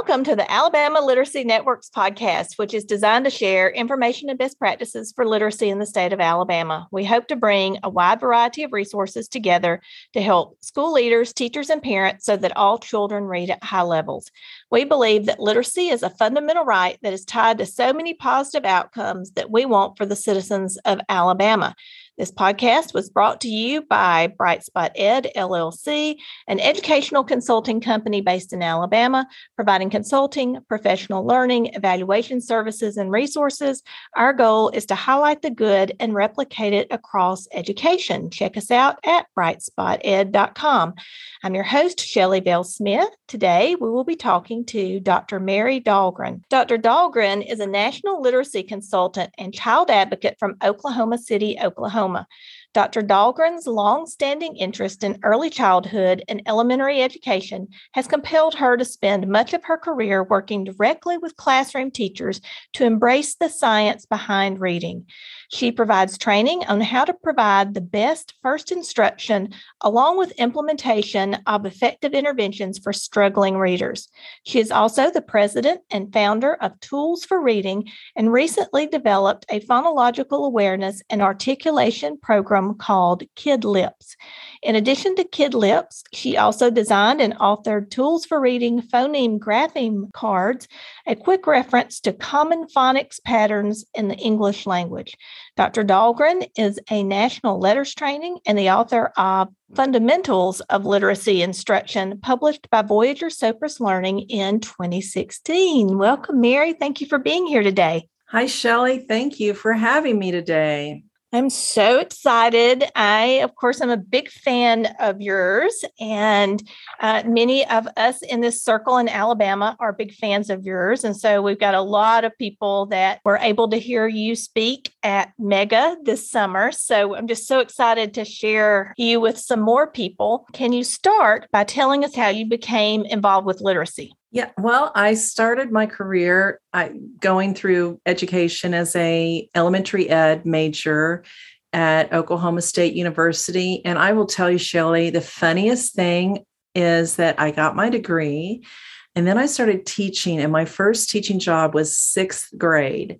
Welcome to the Alabama Literacy Networks podcast, which is designed to share information and best practices for literacy in the state of Alabama. We hope to bring a wide variety of resources together to help school leaders, teachers, and parents so that all children read at high levels. We believe that literacy is a fundamental right that is tied to so many positive outcomes that we want for the citizens of Alabama. This podcast was brought to you by Bright Spot Ed LLC, an educational consulting company based in Alabama, providing consulting, professional learning, evaluation services, and resources. Our goal is to highlight the good and replicate it across education. Check us out at brightspoted.com. I'm your host, Shelley Bell Smith. Today, we will be talking to Dr. Mary Dahlgren. Dr. Dahlgren is a national literacy consultant and child advocate from Oklahoma City, Oklahoma. Dr. Dahlgren's long-standing interest in early childhood and elementary education has compelled her to spend much of her career working directly with classroom teachers to embrace the science behind reading. She provides training on how to provide the best first instruction along with implementation of effective interventions for struggling readers. She is also the president and founder of Tools for Reading and recently developed a phonological awareness and articulation program called Kid Lips. In addition to Kid Lips, she also designed and authored Tools for Reading phoneme grapheme cards, a quick reference to common phonics patterns in the English language. Dr. Dahlgren is a national LETRS training and the author of Fundamentals of Literacy Instruction, published by Voyager Sopris Learning in 2016. Welcome, Mary. Thank you for being here today. Hi, Shelley. Thank you for having me today. I'm so excited. I, of course, I'm a big fan of yours, and uh, many of us in this circle in Alabama are big fans of yours. And so we've got a lot of people that were able to hear you speak at Mega this summer. So I'm just so excited to share you with some more people. Can you start by telling us how you became involved with literacy? Yeah, well, I started my career I, going through education as a elementary ed major at Oklahoma State University, and I will tell you, Shelley, the funniest thing is that I got my degree, and then I started teaching, and my first teaching job was sixth grade.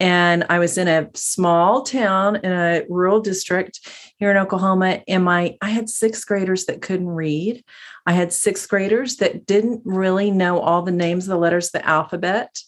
And I was in a small town in a rural district here in Oklahoma. And my I had sixth graders that couldn't read. I had sixth graders that didn't really know all the names of the letters of the alphabet.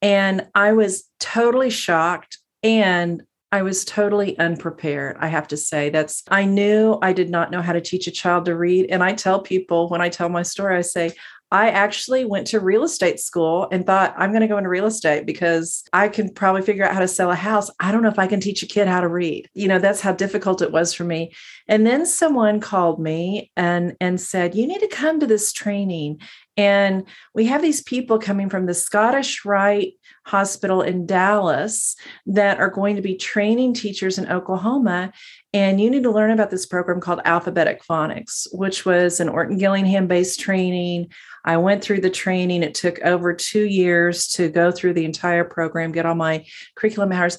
And I was totally shocked and I was totally unprepared. I have to say, that's, I knew I did not know how to teach a child to read. And I tell people when I tell my story, I say, I actually went to real estate school and thought I'm going to go into real estate because I can probably figure out how to sell a house. I don't know if I can teach a kid how to read. You know, that's how difficult it was for me. And then someone called me and and said, "You need to come to this training." And we have these people coming from the Scottish Rite Hospital in Dallas that are going to be training teachers in Oklahoma. And you need to learn about this program called Alphabetic Phonics, which was an Orton Gillingham based training I went through the training. It took over two years to go through the entire program, get all my curriculum hours.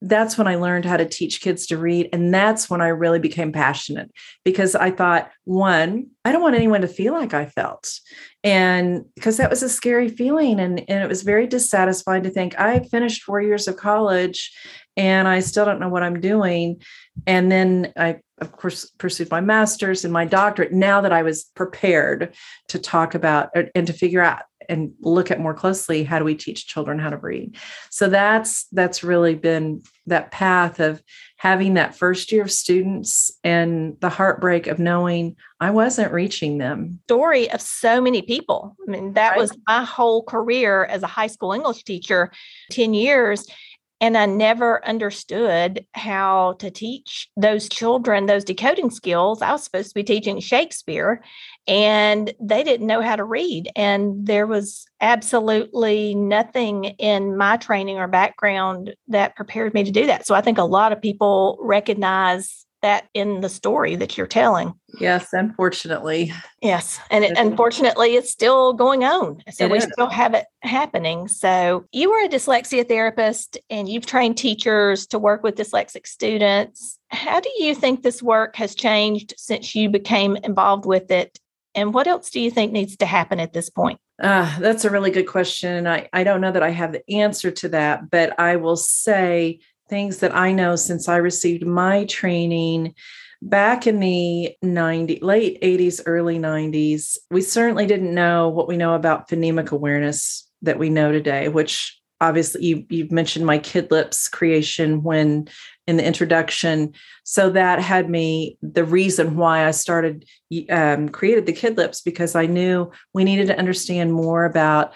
That's when I learned how to teach kids to read. And that's when I really became passionate because I thought, one, I don't want anyone to feel like I felt. And because that was a scary feeling. And, and it was very dissatisfying to think I finished four years of college and I still don't know what I'm doing. And then I of course pursued my master's and my doctorate now that i was prepared to talk about uh, and to figure out and look at more closely how do we teach children how to read? So that's that's really been that path of having that first year of students and the heartbreak of knowing i wasn't reaching them. Story of so many people. I mean that right. was my whole career as a high school english teacher 10 years and I never understood how to teach those children those decoding skills. I was supposed to be teaching Shakespeare, and they didn't know how to read. And there was absolutely nothing in my training or background that prepared me to do that. So I think a lot of people recognize that in the story that you're telling. Yes, unfortunately. Yes. And it, unfortunately, it's still going on. So it we is. still have it happening. So you were a dyslexia therapist and you've trained teachers to work with dyslexic students. How do you think this work has changed since you became involved with it? And what else do you think needs to happen at this point? Uh, that's a really good question. I, I don't know that I have the answer to that, but I will say things that I know since I received my training back in the 90 late 80s early 90s we certainly didn't know what we know about phonemic awareness that we know today which obviously you, you've mentioned my kid lips creation when in the introduction. So that had me the reason why i started um, created the kid lips because i knew we needed to understand more about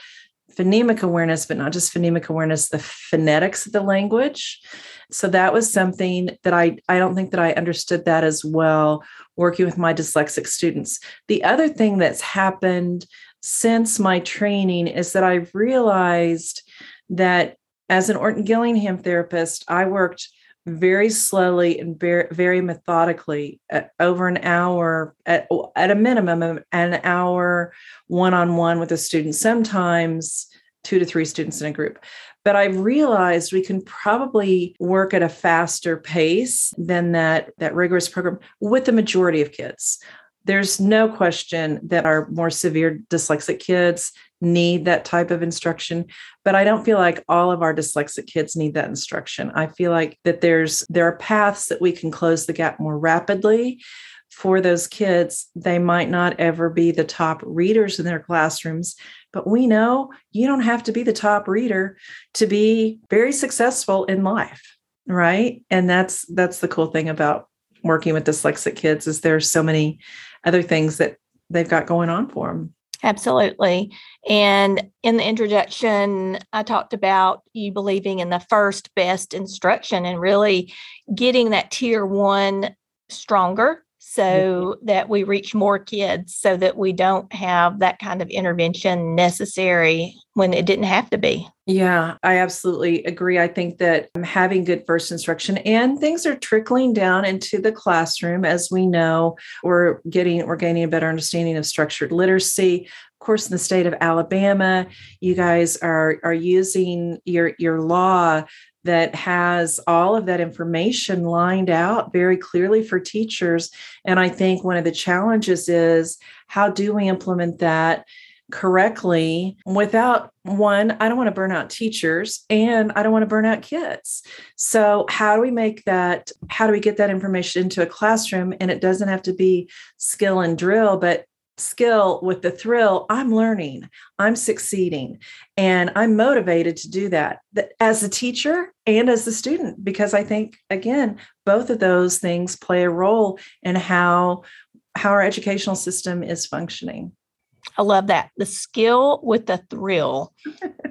phonemic awareness but not just phonemic awareness the phonetics of the language. So that was something that i i don't think that i understood that as well working with my dyslexic students. The other thing that's happened since my training is that i've realized that as an Orton Gillingham therapist, I worked very slowly and very, very methodically at over an hour at, at a minimum an hour one-on-one with a student sometimes two to three students in a group. But i've realized we can probably work at a faster pace than that that rigorous program with the majority of kids there's no question that our more severe dyslexic kids need that type of instruction but i don't feel like all of our dyslexic kids need that instruction. I feel like that there's there are paths that we can close the gap more rapidly for those kids. They might not ever be the top readers in their classrooms but we know you don't have to be the top reader to be very successful in life right? And that's that's the cool thing about working with dyslexic kids is there's so many other things that they've got going on for them. Absolutely. And in the introduction, I talked about you believing in the first best instruction and really getting that tier one stronger so mm-hmm. that we reach more kids so that we don't have that kind of intervention necessary when it didn't have to be. Yeah, I absolutely agree. I think that having good first instruction and things are trickling down into the classroom as we know we're getting we're gaining a better understanding of structured literacy. Of course, in the state of Alabama, you guys are are using your your law that has all of that information lined out very clearly for teachers. And I think one of the challenges is how do we implement that correctly without one, I don't want to burn out teachers and I don't want to burn out kids. So, how do we make that? How do we get that information into a classroom? And it doesn't have to be skill and drill, but skill with the thrill i'm learning i'm succeeding and i'm motivated to do that as a teacher and as a student because i think again both of those things play a role in how how our educational system is functioning. I love that the skill with the thrill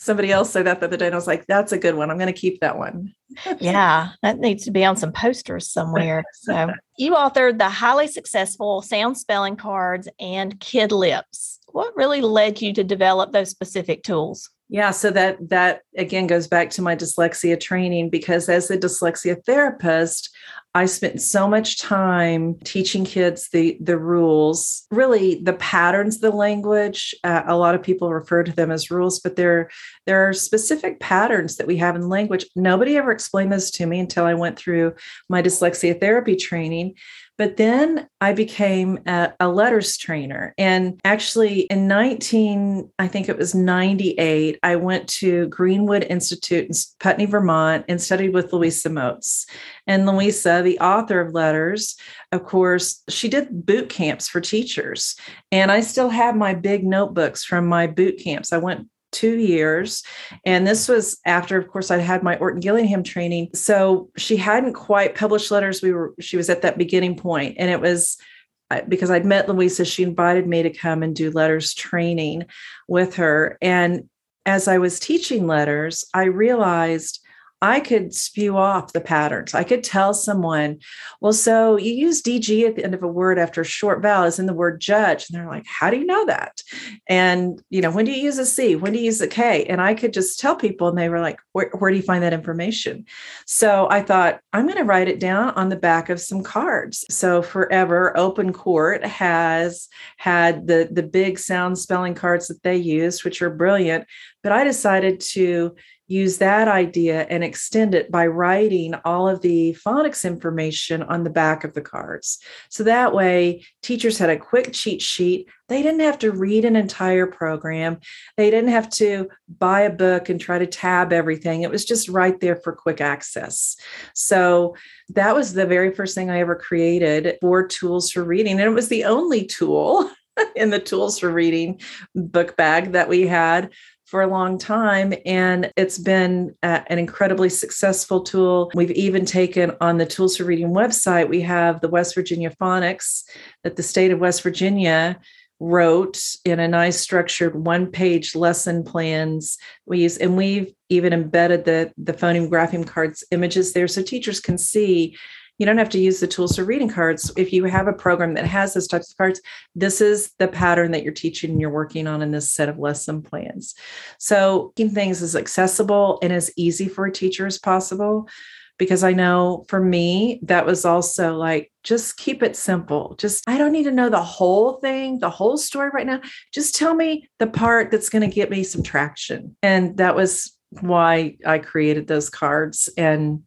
somebody else said that the other day and i was like that's a good one i'm going to keep that one yeah, that needs to be on some posters somewhere. So, you authored the highly successful Sound Spelling Cards and kid lips. What really led you to develop those specific tools? Yeah, so that that again goes back to my dyslexia training because as a dyslexia therapist, I spent so much time teaching kids the the rules, really the patterns of the language. Uh, a lot of people refer to them as rules, but there there are specific patterns that we have in language. Nobody ever explained this to me until I went through my dyslexia therapy training. But then I became a, a, LETRS trainer. And actually, in 19, I think it was 98, I went to Greenwood Institute in Putney, Vermont, and studied with Louisa Moats. And Louisa, the author of LETRS, of course, she did boot camps for teachers. And I still have my big notebooks from my boot camps. I went two years. And this was after, of course, I'd had my Orton Gillingham training. So she hadn't quite published LETRS. We were, she was at that beginning point, And it was uh, because I'd met Louisa, she invited me to come and do LETRS training with her. And as I was teaching LETRS, I realized I could spew off the patterns. I could tell someone, well, so you use DG at the end of a word after a short vowel is in the word judge. And they're like, how do you know that? And, you know, when do you use a C? When do you use a K? And I could just tell people, and they were like, where, where do you find that information? So I thought, I'm going to write it down on the back of some cards. So forever, Open Court has had the, the big sound spelling cards that they use, which are brilliant. But I decided to use that idea and extend it by writing all of the phonics information on the back of the cards. So that way, teachers had a quick cheat sheet. They didn't have to read an entire program, they didn't have to buy a book and try to tab everything. It was just right there for quick access. So that was the very first thing I ever created for tools for reading. And it was the only tool in the tools for reading book bag that we had for a long time and it's been uh, an incredibly successful tool. We've even taken on the tools for reading website we have the west virginia phonics that the state of west virginia wrote in a nice structured one page lesson plans. We use and we've even embedded the the phoneme grapheme cards images there so teachers can see you don't have to use the tools for reading cards. If you have a program that has those types of cards, this is the pattern that you're teaching and you're working on in this set of lesson plans. So keeping things as accessible and as easy for a teacher as possible. Because I know for me, that was also like, just keep it simple. Just, I don't need to know the whole thing, the whole story right now. Just tell me the part that's going to get me some traction. And that was why I created those cards. And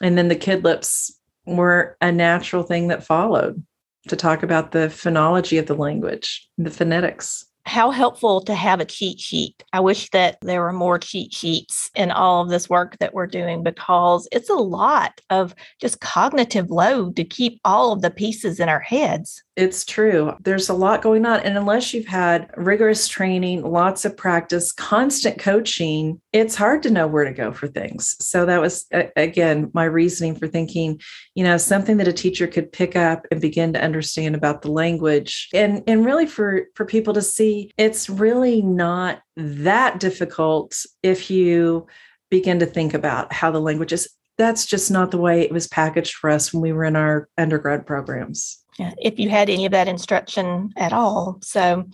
and then the kidlips were a natural thing that followed to talk about the phonology of the language, the phonetics how helpful to have a cheat sheet. I wish that there were more cheat sheets in all of this work that we're doing because it's a lot of just cognitive load to keep all of the pieces in our heads. It's true. There's a lot going on. And unless you've had rigorous training, lots of practice, constant coaching, it's hard to know where to go for things. So that was, again, my reasoning for thinking, you know, something that a teacher could pick up and begin to understand about the language. And, and really for, for people to see, it's really not that difficult if you begin to think about how the language is. That's just not the way it was packaged for us when we were in our undergrad programs Yeah, if you had any of that instruction at all. So,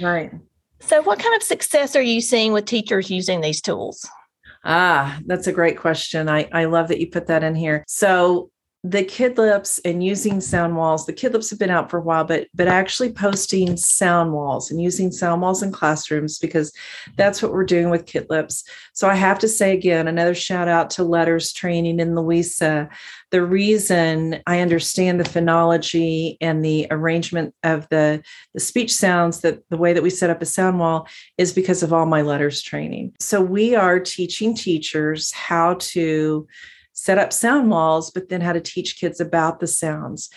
right. So, what kind of success are you seeing with teachers using these tools? Ah, that's a great question. I, I love that you put that in here. So, the kidlips and using sound walls the kidlips have been out for a while but but actually posting sound walls and using sound walls in classrooms because that's what we're doing with kidlips so i have to say again another shout out to LETRS training in louisa. The reason i understand the phonology and the arrangement of the the speech sounds that the way that we set up a sound wall is because of all my LETRS training. So we are teaching teachers how to set up sound walls, but then how to teach kids about the sounds.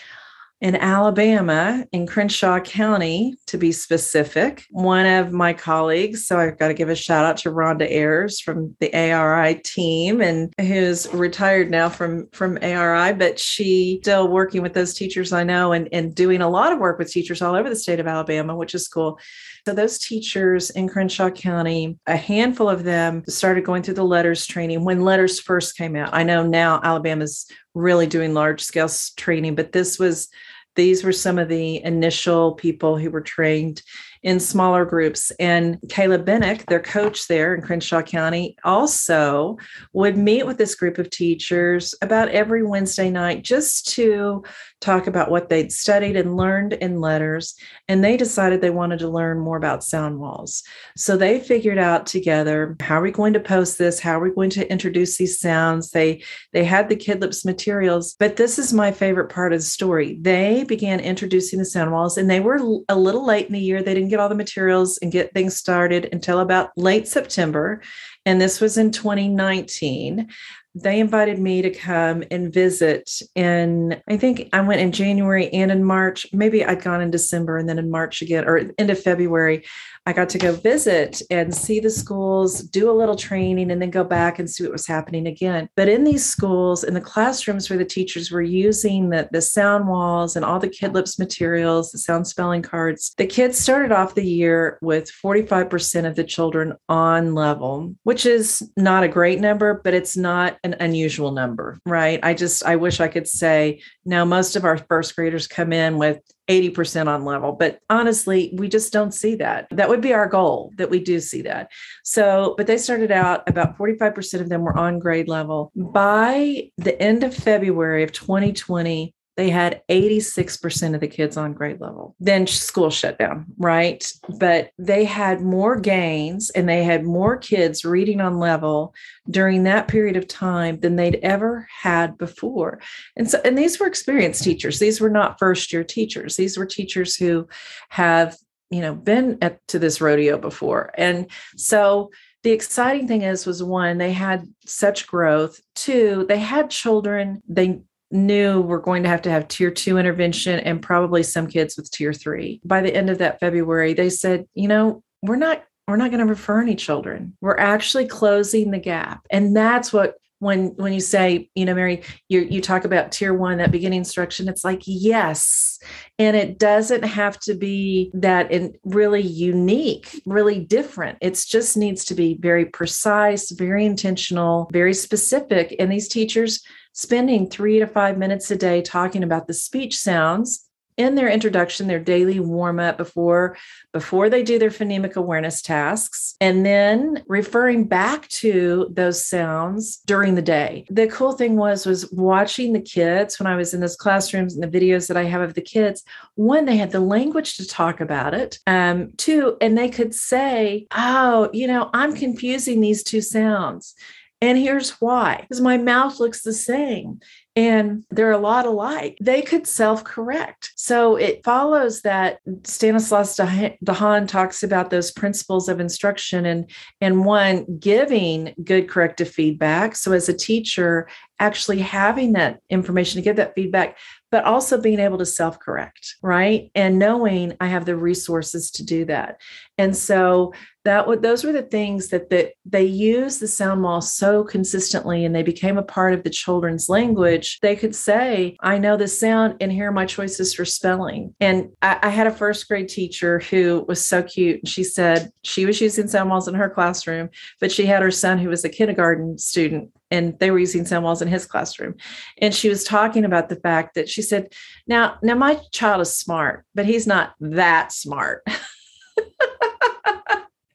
In Alabama, in Crenshaw County, to be specific, one of my colleagues, so I've got to give a shout out to Rhonda Ayers from the ARI team, and who's retired now from, from ARI, but she still working with those teachers I know and, and doing a lot of work with teachers all over the state of Alabama, which is cool. So, those teachers in Crenshaw County, a handful of them started going through the LETRS training when LETRS first came out. I know now Alabama's really doing large scale training, but this was these were some of the initial people who were trained in smaller groups. And Caleb Bennick, their coach there in Crenshaw County, also would meet with this group of teachers about every Wednesday night just to talk about what they'd studied and learned in LETRS, And they decided they wanted to learn more about sound walls. So they figured out together how are we going to post this? How are we going to introduce these sounds? They they had the Kidlips materials, but this is my favorite part of the story. They began introducing the sound walls and they were a little late in the year. They didn't get all the materials and get things started until about late September. And this was in 2019 they invited me to come and visit and i think i went in january and in march. Maybe i'd gone in december and then in march again or end of february I got to go visit and see the schools, do a little training, and then go back and see what was happening again. But in these schools, in the classrooms where the teachers were using the, the sound walls and all the Kidlips materials, the sound spelling cards, the kids started off the year with 45% of the children on level, which is not a great number, but it's not an unusual number, right? I just, I wish I could say, now most of our first graders come in with 80% on level. But honestly, we just don't see that. That would be our goal that we do see that. So, but they started out about 45% of them were on grade level. By the end of February of 2020, they had 86% of the kids on grade level. Then school shut down, right? But they had more gains and they had more kids reading on level during that period of time than they'd ever had before. And so, and these were experienced teachers. These were not first year teachers. These were teachers who have, you know, been at, to this rodeo before. And so, the exciting thing is was one they had such growth two they had children they knew we're going to have to have tier two intervention and probably some kids with tier three. By the end of that February, they said, you know, we're not we're not going to refer any children. We're actually closing the gap. And that's what when when you say, you know, Mary, you you talk about tier one, that beginning instruction, it's like, yes. And it doesn't have to be that in really unique, really different. It just needs to be very precise, very intentional, very specific. And these teachers spending three to five minutes a day talking about the speech sounds in their introduction their daily warm up before before they do their phonemic awareness tasks and then referring back to those sounds during the day. The cool thing was was watching the kids when i was in those classrooms and the videos that i have of the kids one they had the language to talk about it um two and they could say oh you know i'm confusing these two sounds and here's why because my mouth looks the same and they're a lot alike. They could self correct. So it follows that Stanislas Dehaene talks about those principles of instruction and, and one, giving good corrective feedback. So as a teacher, actually having that information to give that feedback, but also being able to self correct, right? And knowing I have the resources to do that. And so that would those were the things that that they use the sound wall so consistently and they became a part of the children's language they could say i know the sound and here are my choices for spelling and I, I had a first grade teacher who was so cute and she said she was using sound walls in her classroom but she had her son who was a kindergarten student and they were using sound walls in his classroom and she was talking about the fact that she said now now my child is smart but he's not that smart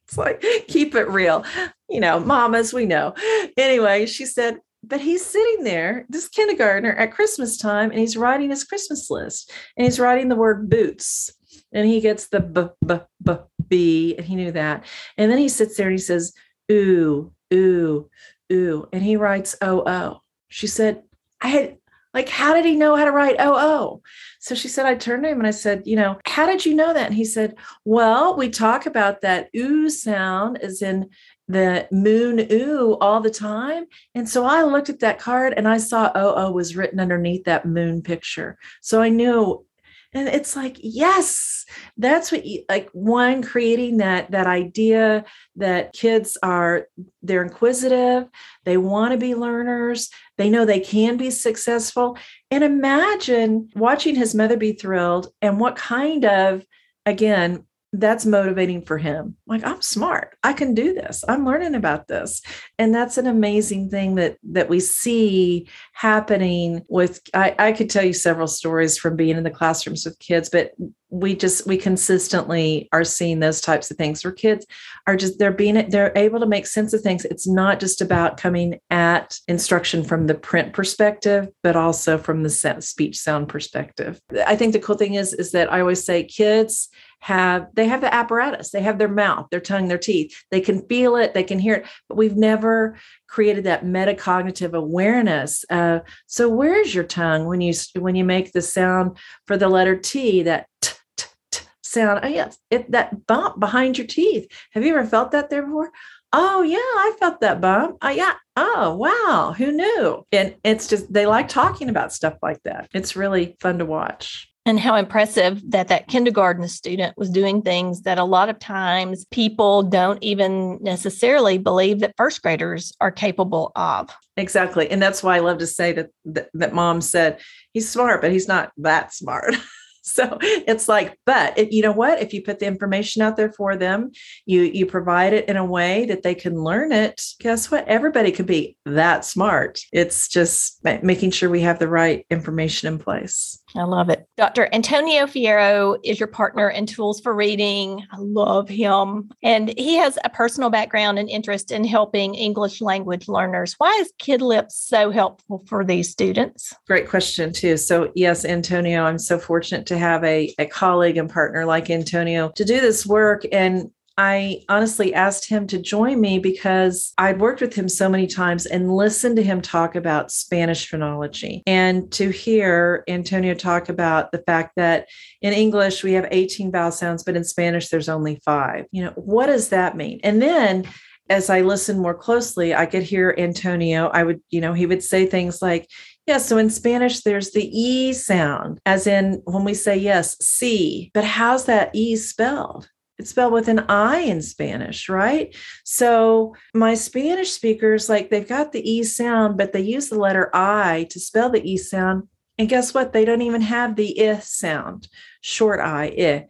it's like, keep it real. You know, mamas, we know. Anyway, she said, but he's sitting there, this kindergartner at Christmas time, and he's writing his Christmas list and he's writing the word boots. And he gets the b, b, b, b, and he knew that. And then he sits there and he says, ooh, ooh, ooh. And he writes, oh, oh. She said, I had like, how did he know how to write oh, oh? So she said, I turned to him and I said, you know, how did you know that? And he said, well, we talk about that ooh sound is in the moon ooh all the time. And so I looked at that card and I saw oh, oh was written underneath that moon picture. So I knew and it's like yes that's what you, like one creating that that idea that kids are they're inquisitive they want to be learners they know they can be successful. And imagine watching his mother be thrilled and what kind of again that's motivating for him. Like i'm smart. I can do this. I'm learning about this. And that's an amazing thing that that we see happening with I, I could tell you several stories from being in the classrooms with kids but we just we consistently are seeing those types of things where kids are just they're being they're able to make sense of things. It's not just about coming at instruction from the print perspective but also from the speech sound perspective. I think the cool thing is is that i always say kids have they have the apparatus they have their mouth their tongue their teeth. They can feel it they can hear it but we've never created that metacognitive awareness uh, so where's your tongue when you when you make the sound for the letter t that t, t, t sound? Oh yes it that bump behind your teeth. Have you ever felt that there before? Oh yeah i felt that bump. Oh yeah oh wow who knew? And it's just they like talking about stuff like that. It's really fun to watch and how impressive that that kindergarten student was doing things that a lot of times people don't even necessarily believe that first graders are capable of. Exactly and that's why i love to say that that, that mom said he's smart but he's not that smart. So it's like but if, you know what? If you put the information out there for them you you provide it in a way that they can learn it guess what? Everybody could be that smart. It's just making sure we have the right information in place I love it. Dr. Antonio Fierro is your partner in Tools for Reading. I love him. And he has a personal background and interest in helping English language learners. Why is KidLips so helpful for these students? Great question, too. So, yes, Antonio, I'm so fortunate to have a, a colleague and partner like Antonio to do this work. And I honestly asked him to join me because I'd worked with him so many times and listened to him talk about Spanish phonology and to hear Antonio talk about the fact that in English we have 18 vowel sounds, but in Spanish there's only five. You know, what does that mean? And then as I listened more closely, I could hear Antonio. I would, you know, he would say things like, yeah, so in Spanish, there's the E sound, as in when we say yes, C, but how's that E spelled? It's spelled with an I in Spanish, right? So my Spanish speakers, like they've got the E sound, but they use the letter I to spell the E sound. And guess what? They don't even have the I sound, short I, I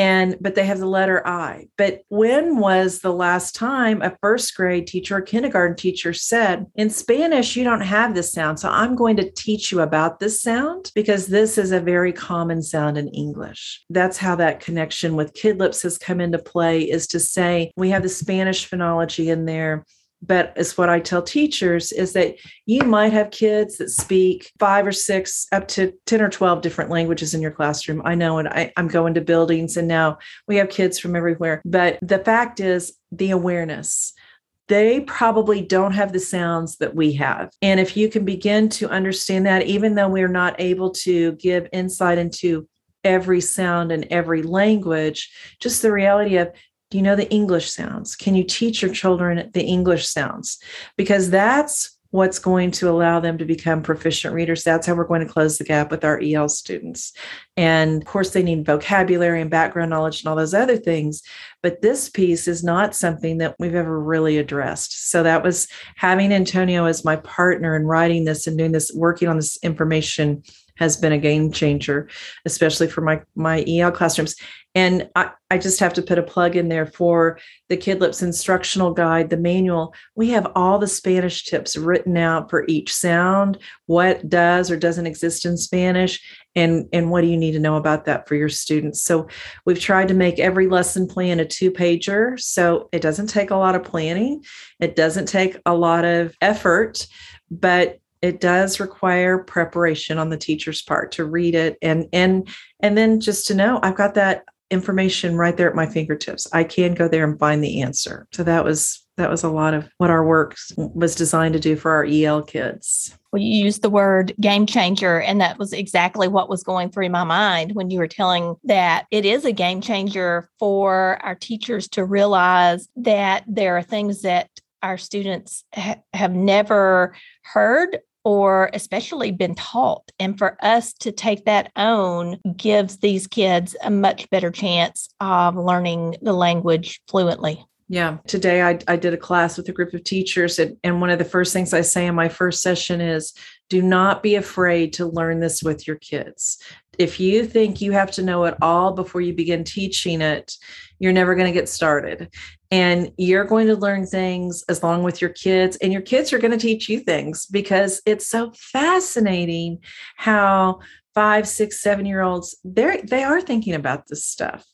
and but they have the letter I. But when was the last time a first grade teacher or kindergarten teacher said, in Spanish, you don't have this sound. So I'm going to teach you about this sound because this is a very common sound in English. That's how that connection with KidLips has come into play is to say we have the Spanish phonology in there but it's what I tell teachers is that you might have kids that speak five or six, up to 10 or 12 different languages in your classroom. I know, and I, I'm going to buildings and now we have kids from everywhere. But the fact is, the awareness they probably don't have the sounds that we have. And if you can begin to understand that, even though we're not able to give insight into every sound and every language, just the reality of do you know the English sounds? Can you teach your children the English sounds? Because that's what's going to allow them to become proficient readers. That's how we're going to close the gap with our EL students. And of course, they need vocabulary and background knowledge and all those other things. But this piece is not something that we've ever really addressed. So that was having Antonio as my partner in writing this and doing this, working on this information has been a game changer, especially for my my EL classrooms. And I, I just have to put a plug in there for the KidLips instructional guide, the manual. We have all the Spanish tips written out for each sound, what does or doesn't exist in Spanish, and, and what do you need to know about that for your students. So we've tried to make every lesson plan a two pager. So it doesn't take a lot of planning, it doesn't take a lot of effort, but it does require preparation on the teacher's part to read it and and and then just to know i've got that information right there at my fingertips. I can go there and find the answer. So that was that was a lot of what our work was designed to do for our EL kids. Well, you used the word game changer, and that was exactly what was going through my mind when you were telling that it is a game changer for our teachers to realize that there are things that our students ha- have never heard or especially been taught. And for us to take that on gives these kids a much better chance of learning the language fluently. Yeah. Today I, I did a class with a group of teachers, and, and one of the first things I say in my first session is do not be afraid to learn this with your kids. If you think you have to know it all before you begin teaching it, you're never going to get started and you're going to learn things as long with your kids and your kids are going to teach you things because it's so fascinating how five six seven year olds they're they are thinking about this stuff.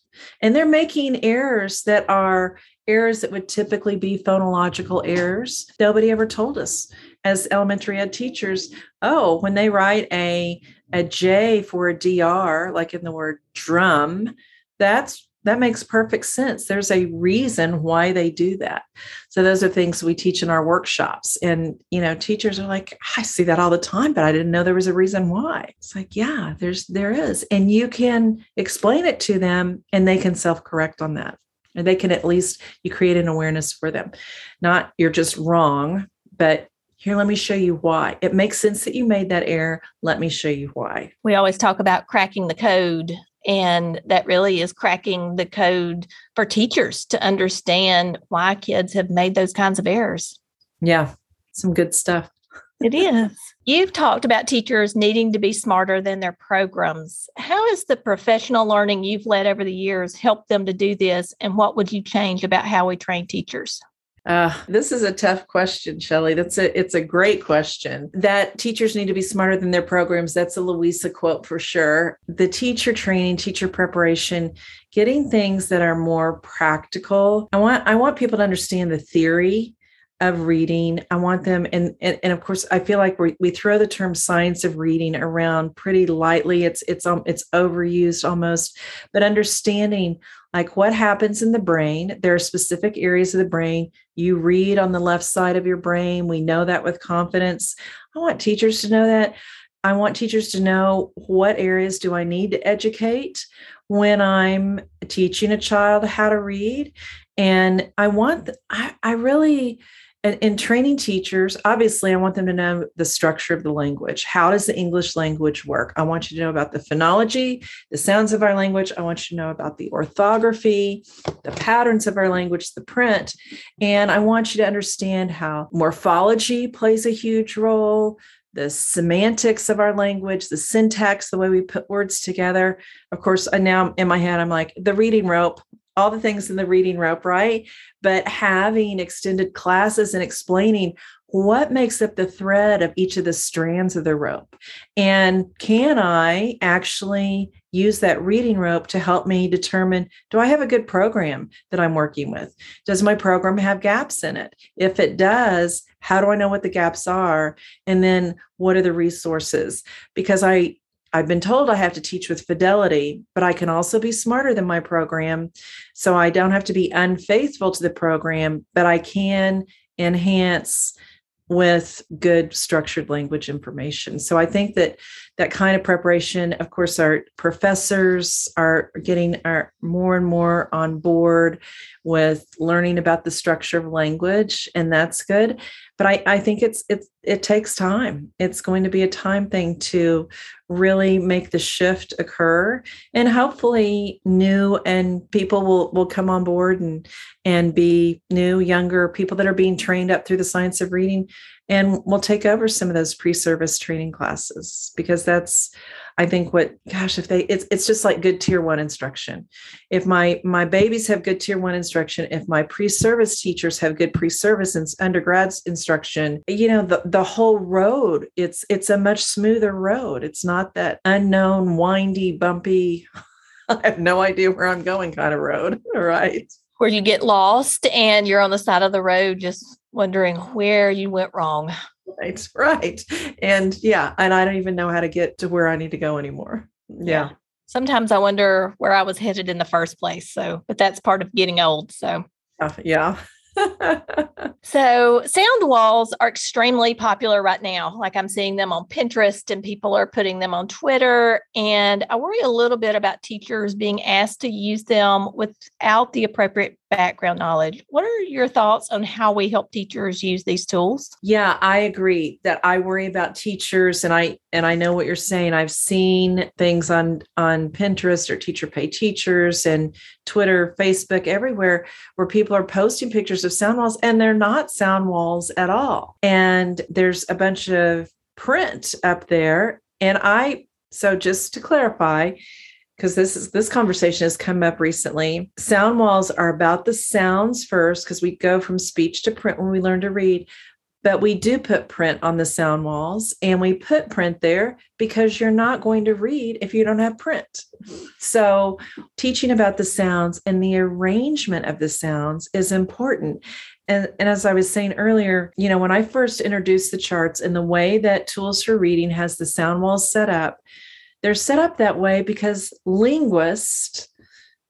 And they're making errors that are errors that would typically be phonological errors. Nobody ever told us as elementary ed teachers oh when they write a a j for a dr like in the word drum that's that makes perfect sense. There's a reason why they do that. So those are things we teach in our workshops. And you know, teachers are like, I see that all the time, but I didn't know there was a reason why. It's like, yeah, there's there is. And you can explain it to them and they can self-correct on that. And they can at least you create an awareness for them. Not you're just wrong, but here, let me show you why. It makes sense that you made that error. Let me show you why. We always talk about cracking the code and that really is cracking the code for teachers to understand why kids have made those kinds of errors. Yeah, some good stuff. it is. You've talked about teachers needing to be smarter than their programs. How has the professional learning you've led over the years helped them to do this? And what would you change about how we train teachers? Uh, this is a tough question, Shelly. That's a it's a great question. That teachers need to be smarter than their programs. That's a Louisa quote for sure. The teacher training, teacher preparation, getting things that are more practical. I want I want people to understand the theory of reading. I want them, and and, and of course, I feel like we, we throw the term science of reading around pretty lightly. It's it's um it's overused almost, but understanding like what happens in the brain. There are specific areas of the brain. You read on the left side of your brain. We know that with confidence. I want teachers to know that. I want teachers to know what areas do I need to educate when I'm teaching a child how to read. And I want, I, I really, in training teachers, obviously, I want them to know the structure of the language. How does the English language work? I want you to know about the phonology, the sounds of our language. I want you to know about the orthography, the patterns of our language, the print. And I want you to understand how morphology plays a huge role, the semantics of our language, the syntax, the way we put words together. Of course, now in my head, I'm like, the reading rope, all the things in the reading rope, right? But having extended classes and explaining what makes up the thread of each of the strands of the rope. And can I actually use that reading rope to help me determine do I have a good program that I'm working with? Does my program have gaps in it? If it does, how do I know what the gaps are? And then what are the resources? Because I I've been told I have to teach with fidelity, but I can also be smarter than my program. So I don't have to be unfaithful to the program, but I can enhance with good structured language information. So I think that that kind of preparation, of course, our professors are getting our more and more on board with learning about the structure of language, and that's good. But I, I think it's it's it takes time. It's going to be a time thing to really make the shift occur. And hopefully new and people will will come on board and and be new, younger people that are being trained up through the science of reading and we'll take over some of those pre-service training classes because that's i think what gosh if they it's it's just like good tier 1 instruction. If my my babies have good tier 1 instruction if my pre-service teachers have good pre-service and undergrads instruction you know the the whole road it's it's a much smoother road. It's not that unknown windy bumpy i have no idea where i'm going kind of road right? Where you get lost and you're on the side of the road just wondering where you went wrong. Right, right. And yeah, and I don't even know how to get to where I need to go anymore. Yeah. yeah. Sometimes I wonder where I was headed in the first place. So, but that's part of getting old. So, uh, yeah. so sound walls are extremely popular right now. Like I'm seeing them on Pinterest and people are putting them on Twitter. And I worry a little bit about teachers being asked to use them without the appropriate background knowledge. What are your thoughts on how we help teachers use these tools? Yeah, I agree that I worry about teachers and I and I know what you're saying. I've seen things on on Pinterest or teacher pay teachers and Twitter, Facebook, everywhere where people are posting pictures of sound walls and they're not sound walls at all. And there's a bunch of print up there and I so just to clarify, because this is this conversation has come up recently. Sound walls are about the sounds first, because we go from speech to print when we learn to read. But we do put print on the sound walls, and we put print there because you're not going to read if you don't have print. So, teaching about the sounds and the arrangement of the sounds is important. And, and as I was saying earlier, you know, when I first introduced the charts and the way that Tools for Reading has the sound walls set up, they're set up that way because linguists,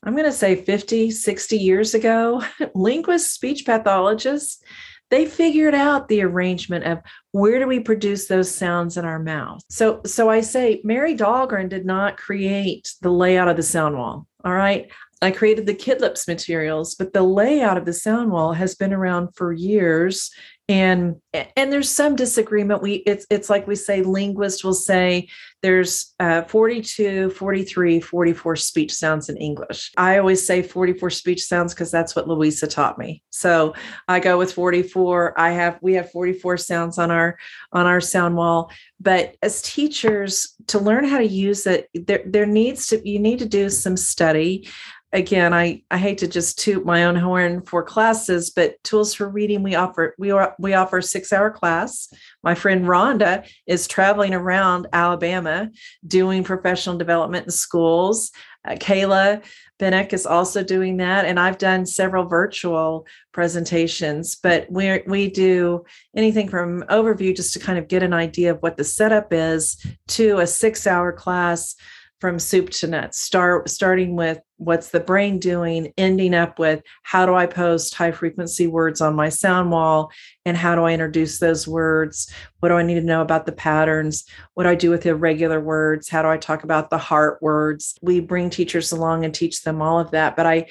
I'm going to say 50, 60 years ago, linguists, speech pathologists, they figured out the arrangement of where do we produce those sounds in our mouth. So so I say Mary Dahlgren did not create the layout of the sound wall. All right. I created the Kidlips materials, but the layout of the sound wall has been around for years and and there's some disagreement. We it's it's like we say linguists will say there's uh, 42 43 44 speech sounds in english. I always say 44 speech sounds because that's what louisa taught me. So i go with 44 i have we have 44 sounds on our on our sound wall. But as teachers to learn how to use it there there needs to you need to do some study again, I, I hate to just toot my own horn for classes, but tools for reading we offer we are we offer six hour class. My friend Rhonda is traveling around Alabama doing professional development in schools. Uh, Kayla Benek is also doing that, and I've done several virtual presentations. But we we do anything from overview just to kind of get an idea of what the setup is to a six hour class from soup to nuts start starting with what's the brain doing ending up with how do i post high frequency words on my sound wall and how do i introduce those words? What do i need to know about the patterns? What do i do with irregular words? How do i talk about the heart words? We bring teachers along and teach them all of that but i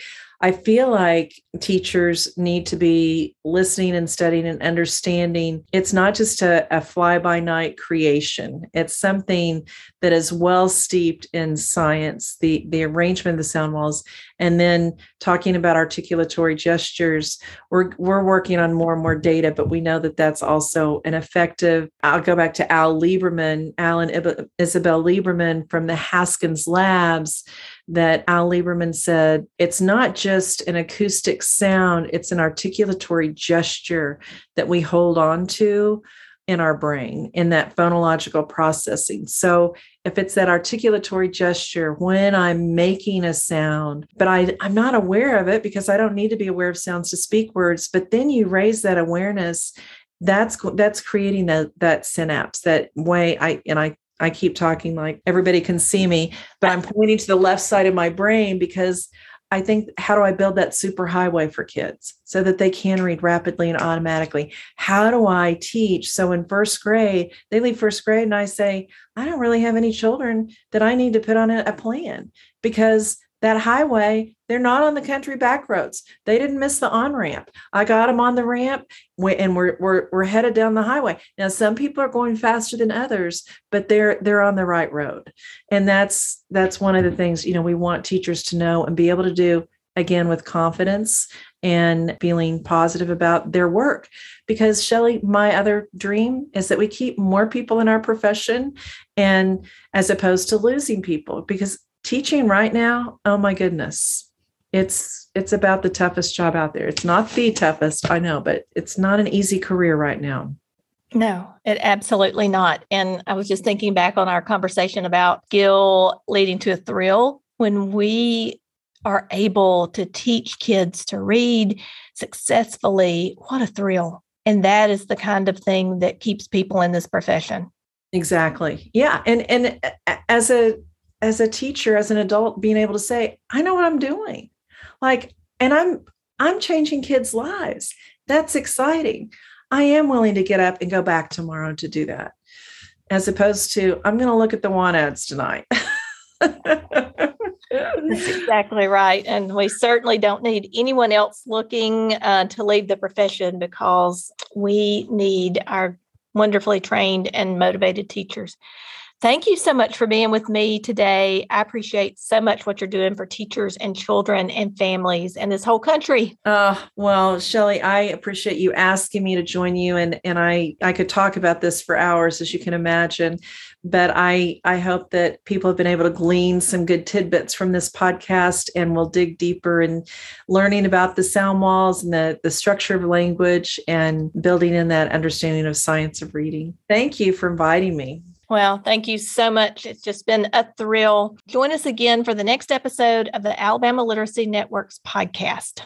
I feel like teachers need to be listening and studying and understanding. It's not just a, a fly by night creation, it's something that is well steeped in science, the, the arrangement of the sound walls. And then talking about articulatory gestures, we're, we're working on more and more data, but we know that that's also an effective. I'll go back to Al Liberman, Alan Isabelle Liberman from the Haskins Labs that Al Liberman said it's not just an acoustic sound, it's an articulatory gesture that we hold on to in our brain in that phonological processing. So if it's that articulatory gesture when I'm making a sound, but I, I'm not aware of it because I don't need to be aware of sounds to speak words, but then you raise that awareness that's that's creating that that synapse that way i and i I keep talking like everybody can see me, but I'm pointing to the left side of my brain because I think how do I build that super highway for kids so that they can read rapidly and automatically? How do I teach? So in first grade, they leave first grade and I say, I don't really have any children that I need to put on a, a plan because that highway, they're not on the country back roads. They didn't miss the on ramp. I got them on the ramp and we're, we're, we're headed down the highway. Now, some people are going faster than others, but they're, they're on the right road. And that's, that's one of the things, you know, we want teachers to know and be able to do again with confidence and feeling positive about their work. Because Shelly, my other dream is that we keep more people in our profession and as opposed to losing people because teaching right now, oh my goodness. It's it's about the toughest job out there. It's not the toughest, I know, but it's not an easy career right now. No, it absolutely not. And I was just thinking back on our conversation about skill leading to a thrill. When we are able to teach kids to read successfully, what a thrill. And that is the kind of thing that keeps people in this profession. Exactly. Yeah. And and as a as a teacher as an adult being able to say i know what i'm doing like and i'm i'm changing kids lives that's exciting i am willing to get up and go back tomorrow to do that as opposed to i'm going to look at the want ads tonight That's exactly right. And we certainly don't need anyone else looking uh, to leave the profession because we need our wonderfully trained and motivated teachers. Thank you so much for being with me today. I appreciate so much what you're doing for teachers and children and families and this whole country. Uh, well, Shelly, I appreciate you asking me to join you and and I I could talk about this for hours as you can imagine, but I I hope that people have been able to glean some good tidbits from this podcast and we'll dig deeper in learning about the sound walls and the the structure of language and building in that understanding of science of reading. Thank you for inviting me. Well, thank you so much. It's just been a thrill. Join us again for the next episode of the Alabama Literacy Network's podcast.